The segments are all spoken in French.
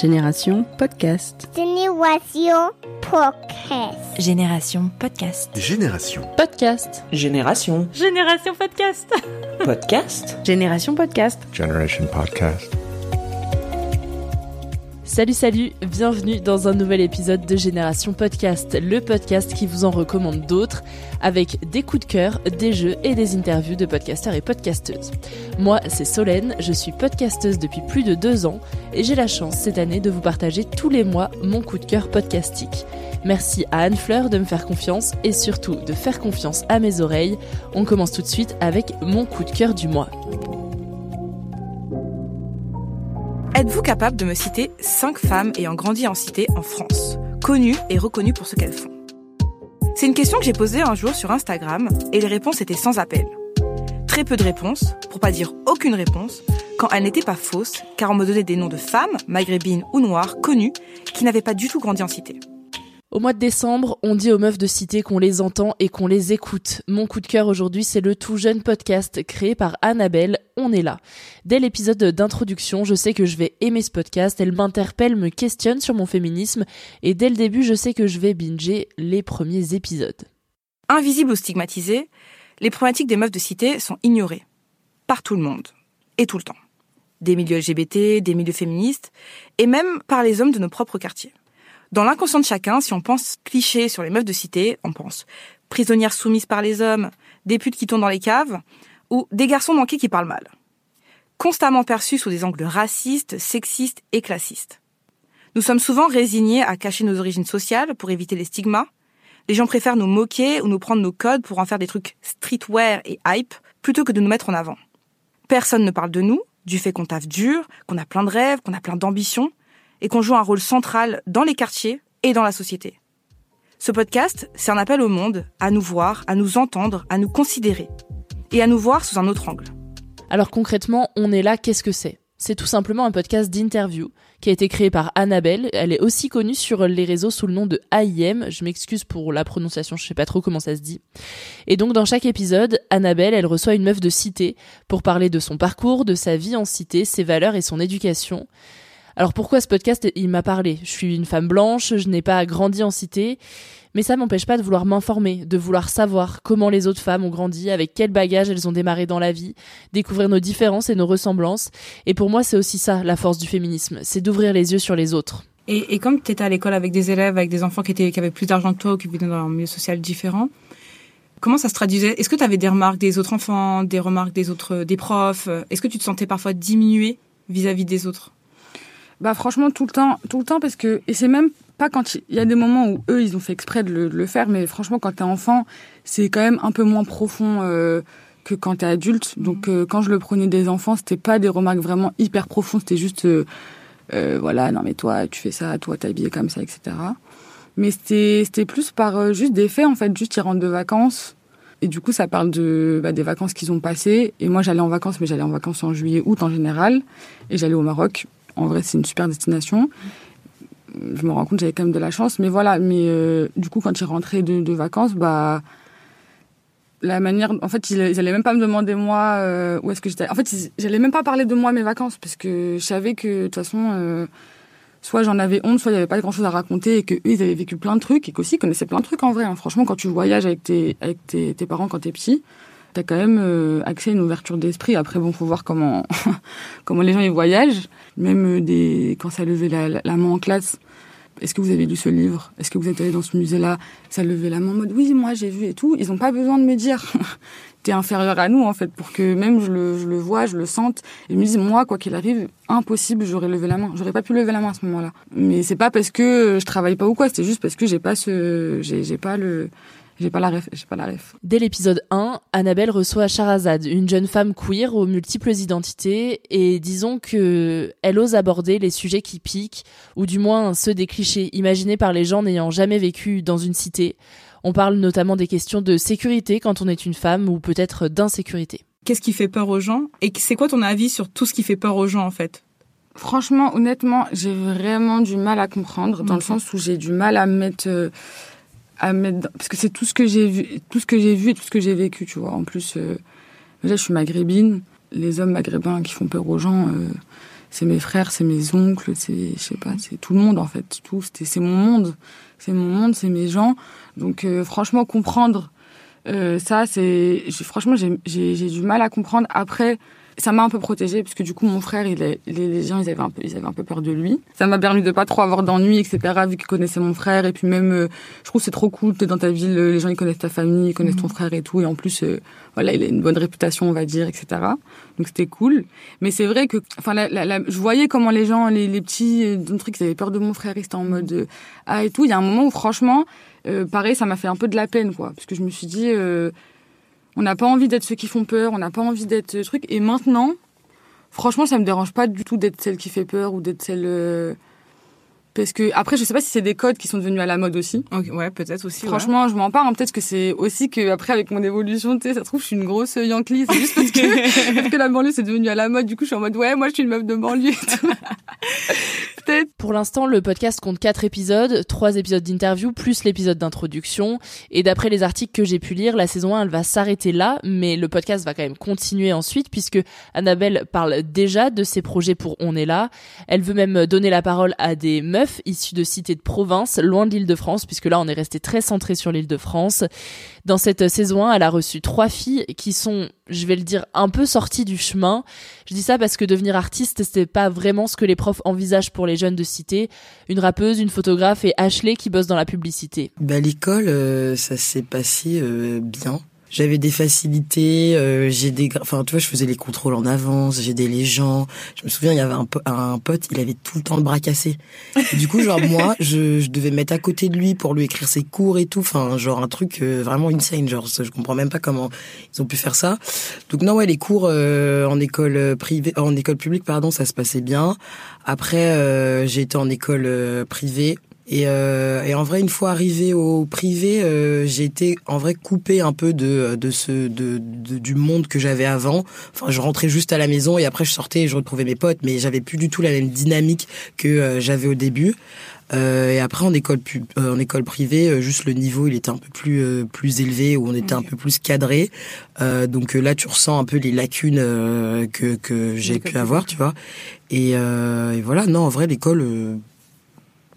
Génération Podcast. Génération Podcast. Génération Podcast. Génération. Podcast. Génération. Génération Podcast. Podcast. Génération Podcast. Generation Podcast. Salut salut, bienvenue dans un nouvel épisode de Génération Podcast, le podcast qui vous en recommande d'autres, avec des coups de cœur, des jeux et des interviews de podcasteurs et podcasteuses. Moi, c'est Solène, je suis podcasteuse depuis plus de deux ans et j'ai la chance cette année de vous partager tous les mois mon coup de cœur podcastique. Merci à Anne Fleur de me faire confiance et surtout de faire confiance à mes oreilles. On commence tout de suite avec mon coup de cœur du mois. Êtes-vous capable de me citer 5 femmes ayant grandi en cité en France, connues et reconnues pour ce qu'elles font? C'est une question que j'ai posée un jour sur Instagram et les réponses étaient sans appel. Très peu de réponses, pour pas dire aucune réponse, quand elles n'étaient pas fausses, car on me donnait des noms de femmes, maghrébines ou noires, connues, qui n'avaient pas du tout grandi en cité. Au mois de décembre, on dit aux meufs de cité qu'on les entend et qu'on les écoute. Mon coup de cœur aujourd'hui, c'est le tout jeune podcast créé par Annabelle, On est là. Dès l'épisode d'introduction, je sais que je vais aimer ce podcast, elle m'interpelle, me questionne sur mon féminisme, et dès le début, je sais que je vais binger les premiers épisodes. Invisibles ou stigmatisées, les problématiques des meufs de cité sont ignorées. Par tout le monde. Et tout le temps. Des milieux LGBT, des milieux féministes, et même par les hommes de nos propres quartiers. Dans l'inconscient de chacun, si on pense cliché sur les meufs de cité, on pense prisonnières soumises par les hommes, des putes qui tournent dans les caves, ou des garçons manqués qui parlent mal. Constamment perçus sous des angles racistes, sexistes et classistes. Nous sommes souvent résignés à cacher nos origines sociales pour éviter les stigmas. Les gens préfèrent nous moquer ou nous prendre nos codes pour en faire des trucs streetwear et hype plutôt que de nous mettre en avant. Personne ne parle de nous, du fait qu'on taffe dur, qu'on a plein de rêves, qu'on a plein d'ambitions, et qu'on joue un rôle central dans les quartiers et dans la société. Ce podcast, c'est un appel au monde à nous voir, à nous entendre, à nous considérer et à nous voir sous un autre angle. Alors concrètement, on est là, qu'est-ce que c'est? C'est tout simplement un podcast d'interview qui a été créé par Annabelle. Elle est aussi connue sur les réseaux sous le nom de AIM. Je m'excuse pour la prononciation, je sais pas trop comment ça se dit. Et donc dans chaque épisode, Annabelle, elle reçoit une meuf de cité pour parler de son parcours, de sa vie en cité, ses valeurs et son éducation. Alors pourquoi ce podcast il m'a parlé? Je suis une femme blanche, je n'ai pas grandi en cité, mais ça m'empêche pas de vouloir m'informer, de vouloir savoir comment les autres femmes ont grandi, avec quel bagage elles ont démarré dans la vie, découvrir nos différences et nos ressemblances. Et pour moi, c'est aussi ça la force du féminisme, c'est d'ouvrir les yeux sur les autres. Et, comme tu étais à l'école avec des élèves, avec des enfants qui, étaient, avaient plus d'argent que toi ou qui vivaient dans un milieu social différent, comment ça se traduisait? Est-ce que tu avais des remarques des autres enfants, des remarques des autres des profs? Est-ce que tu te sentais parfois diminuée vis-à-vis des autres? Bah franchement tout le temps, tout le temps parce que et c'est même pas quand il y a des moments où eux ils ont fait exprès de le, de le faire, mais franchement quand t'es enfant c'est quand même un peu moins profond euh, que quand t'es adulte. Donc euh, quand je le prenais des enfants c'était pas des remarques vraiment hyper profondes, c'était juste euh, euh, voilà non mais toi tu fais ça, toi t'es habillé comme ça, etc. Mais c'était c'était plus par euh, juste des faits en fait, juste ils rentrent de vacances. Et du coup, ça parle de bah, des vacances qu'ils ont passées. Et moi, j'allais en vacances, mais j'allais en vacances en juillet, août en général. Et j'allais au Maroc en vrai, c'est une super destination. Je me rends compte j'avais quand même de la chance. Mais voilà, mais euh, du coup, quand ils rentraient de, vacances, bah, la manière. En fait, ils, ils allaient même pas me demander, moi, euh, où est-ce que j'étais. En fait, ils, j'allais même pas parler de moi, mes vacances, parce que je savais que, de toute façon, euh, soit j'en avais honte, soit il y avait pas grand chose à raconter, et que eux, ils avaient vécu plein de trucs, et qu'aussi, ils connaissaient plein de trucs en vrai. Hein. Franchement, quand tu voyages avec tes, avec tes, tes parents quand t'es petit, t'as quand même euh, accès à une ouverture d'esprit. Après, bon, faut voir comment comment les gens ils voyagent. Même euh, des quand ça levait la, la, main en classe. Est-ce que vous avez lu ce livre? Est-ce que vous êtes allé dans ce musée-là? Ça levait la main en mode oui, moi j'ai vu et tout. Ils ont pas besoin de me dire t'es inférieur à nous en fait pour que même je le, vois, je le sente. Et me disent moi quoi qu'il arrive, impossible, j'aurais levé la main. J'aurais pas pu lever la main à ce moment-là. Mais c'est pas parce que je travaille pas ou quoi. C'est juste parce que j'ai pas ce j'ai pas le J'ai pas la ref, j'ai pas la ref. Dès l'épisode 1, Annabelle reçoit Sharazad, une jeune femme queer aux multiples identités, et disons que elle ose aborder les sujets qui piquent, ou du moins ceux des clichés imaginés par les gens n'ayant jamais vécu dans une cité. On parle notamment des questions de sécurité quand on est une femme, ou peut-être d'insécurité. Qu'est-ce qui fait peur aux gens? Et c'est quoi ton avis sur tout ce qui fait peur aux gens en fait? Franchement, honnêtement, j'ai vraiment du mal à comprendre, dans le sens où j'ai du mal à me mettre, euh, à me mettre, parce que c'est tout ce que j'ai vu, tout ce que j'ai vu et tout ce que j'ai vécu, tu vois. En plus, euh, déjà, je suis maghrébine. Les hommes maghrébins qui font peur aux gens, euh, c'est mes frères, c'est mes oncles, c'est, je sais pas, c'est tout le monde en fait. Tout, c'est mon monde, c'est mon monde, c'est mes gens. Donc, euh, franchement, comprendre euh, ça, c'est, franchement, j'ai du mal à comprendre. Après, ça m'a un peu protégée parce que du coup mon frère il est, les, gens ils avaient un peu ils avaient un peu peur de lui. Ça m'a permis de pas trop avoir d'ennuis etc vu qu'ils connaissaient mon frère. Et puis même euh, je trouve que c'est trop cool t'es dans ta ville euh, les gens ils connaissent ta famille ils connaissent ton frère et tout. Et en plus euh, voilà il a une bonne réputation on va dire etc donc c'était cool. Mais c'est vrai que enfin la, la- la- je voyais comment les gens les, les petits euh, truc ils avaient peur de mon frère ils étaient en mode ah et tout. Il y a un moment où franchement pareil ça m'a fait un peu de la peine quoi. Parce que je me suis dit euh, on n'a pas envie d'être ceux qui font peur, on n'a pas envie d'être ce truc. Et maintenant, franchement, ça me dérange pas du tout d'être celle qui fait peur ou d'être celle. euh, Parce que après, je sais pas si c'est des codes qui sont devenus à la mode aussi. Ok, Ouais, peut-être aussi. ouais. Franchement, je m'en parle. hein. Peut-être que c'est aussi que après, avec mon évolution, tu sais, ça se trouve, je suis une grosse Yankee. C'est juste parce que, parce que la banlieue c'est devenu à la mode. Du coup, je suis en mode ouais, moi, je suis une meuf de banlieue. Peut-être. Pour l'instant, le podcast compte 4 épisodes, 3 épisodes d'interview plus l'épisode d'introduction. Et d'après les articles que j'ai pu lire, la saison 1, elle va s'arrêter là, mais le podcast va quand même continuer ensuite puisque Annabelle parle déjà de ses projets pour On est là. Elle veut même donner la parole à des meufs issues de cités de province, loin de l'île de France, puisque là, on est resté très centré sur l'île de France. Dans cette saison 1, elle a reçu trois filles qui sont, je vais le dire, un peu sorties du chemin. Je dis ça parce que devenir artiste, c'est pas vraiment ce que les profs envisagent pour les jeunes de Une rappeuse, une photographe et Ashley qui bosse dans la publicité. Bah, l'école, euh, ça s'est passé euh, bien. J'avais des facilités, euh, j'ai des, enfin tu vois, je faisais les contrôles en avance, j'aidais les gens. Je me souviens, il y avait un, po- un pote, il avait tout le temps le bras cassé. Et du coup, genre moi, je, je devais me mettre à côté de lui pour lui écrire ses cours et tout. Enfin, genre un truc euh, vraiment insane. Genre, je comprends même pas comment ils ont pu faire ça. Donc non, ouais, les cours euh, en école euh, privée, en école publique, pardon, ça se passait bien. Après, euh, j'ai été en école privée. Et, euh, et en vrai, une fois arrivé au privé, euh, j'ai été en vrai coupé un peu de de ce de, de- du monde que j'avais avant. Enfin, je rentrais juste à la maison et après je sortais et je retrouvais mes potes, mais j'avais plus du tout la même dynamique que euh, j'avais au début. Euh, et après en école pub, euh, en école privée, euh, juste le niveau il était un peu plus euh, plus élevé où on était un peu plus cadré. Euh, donc là tu ressens un peu les lacunes euh, que que j'ai pu avoir, tu vois. Et, euh, et voilà, non en vrai l'école euh,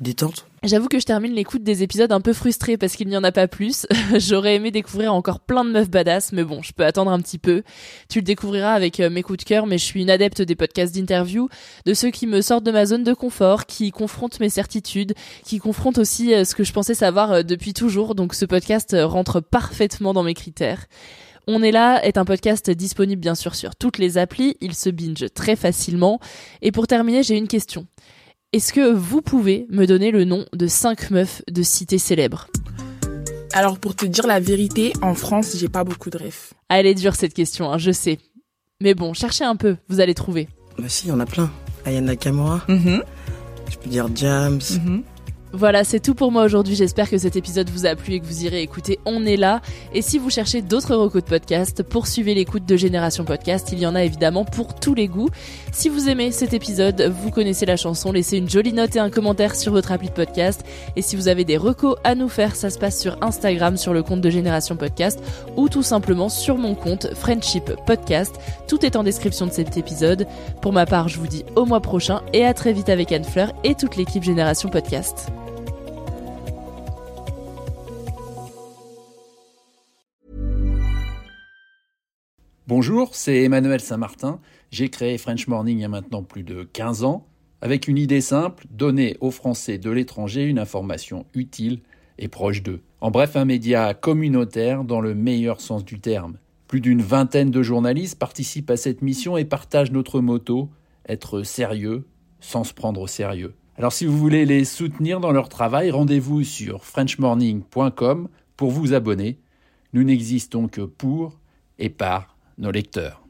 détente. J'avoue que je termine l'écoute des épisodes un peu frustrée parce qu'il n'y en a pas plus. J'aurais aimé découvrir encore plein de meufs badass, mais bon, je peux attendre un petit peu. Tu le découvriras avec euh, mes coups de cœur, mais je suis une adepte des podcasts d'interview, de ceux qui me sortent de ma zone de confort, qui confrontent mes certitudes, qui confrontent aussi euh, ce que je pensais savoir euh, depuis toujours. Donc ce podcast rentre parfaitement dans mes critères. On est là est un podcast disponible bien sûr sur toutes les applis, il se binge très facilement. Et pour terminer, j'ai une question. Est-ce que vous pouvez me donner le nom de cinq meufs de cités célèbres Alors pour te dire la vérité, en France, j'ai pas beaucoup de refs. Ah, Elle est dure cette question, hein, je sais. Mais bon, cherchez un peu, vous allez trouver. Bah si, il y en a plein. Ayana Nakamura, Mhm, je peux dire Jams. mhm. Voilà, c'est tout pour moi aujourd'hui. J'espère que cet épisode vous a plu et que vous irez écouter On est là. Et si vous cherchez d'autres recos de podcast, poursuivez l'écoute de Génération Podcast. Il y en a évidemment pour tous les goûts. Si vous aimez cet épisode, vous connaissez la chanson, laissez une jolie note et un commentaire sur votre appli de podcast. Et si vous avez des recos à nous faire, ça se passe sur Instagram sur le compte de Génération Podcast ou tout simplement sur mon compte Friendship Podcast. Tout est en description de cet épisode. Pour ma part, je vous dis au mois prochain et à très vite avec Anne Fleur et toute l'équipe Génération Podcast. Bonjour, c'est Emmanuel Saint-Martin. J'ai créé French Morning il y a maintenant plus de 15 ans, avec une idée simple, donner aux Français de l'étranger une information utile et proche d'eux. En bref, un média communautaire dans le meilleur sens du terme. Plus d'une vingtaine de journalistes participent à cette mission et partagent notre motto, être sérieux sans se prendre au sérieux. Alors si vous voulez les soutenir dans leur travail, rendez-vous sur frenchmorning.com Pour vous abonner, nous n'existons que pour et par når de ikke dør.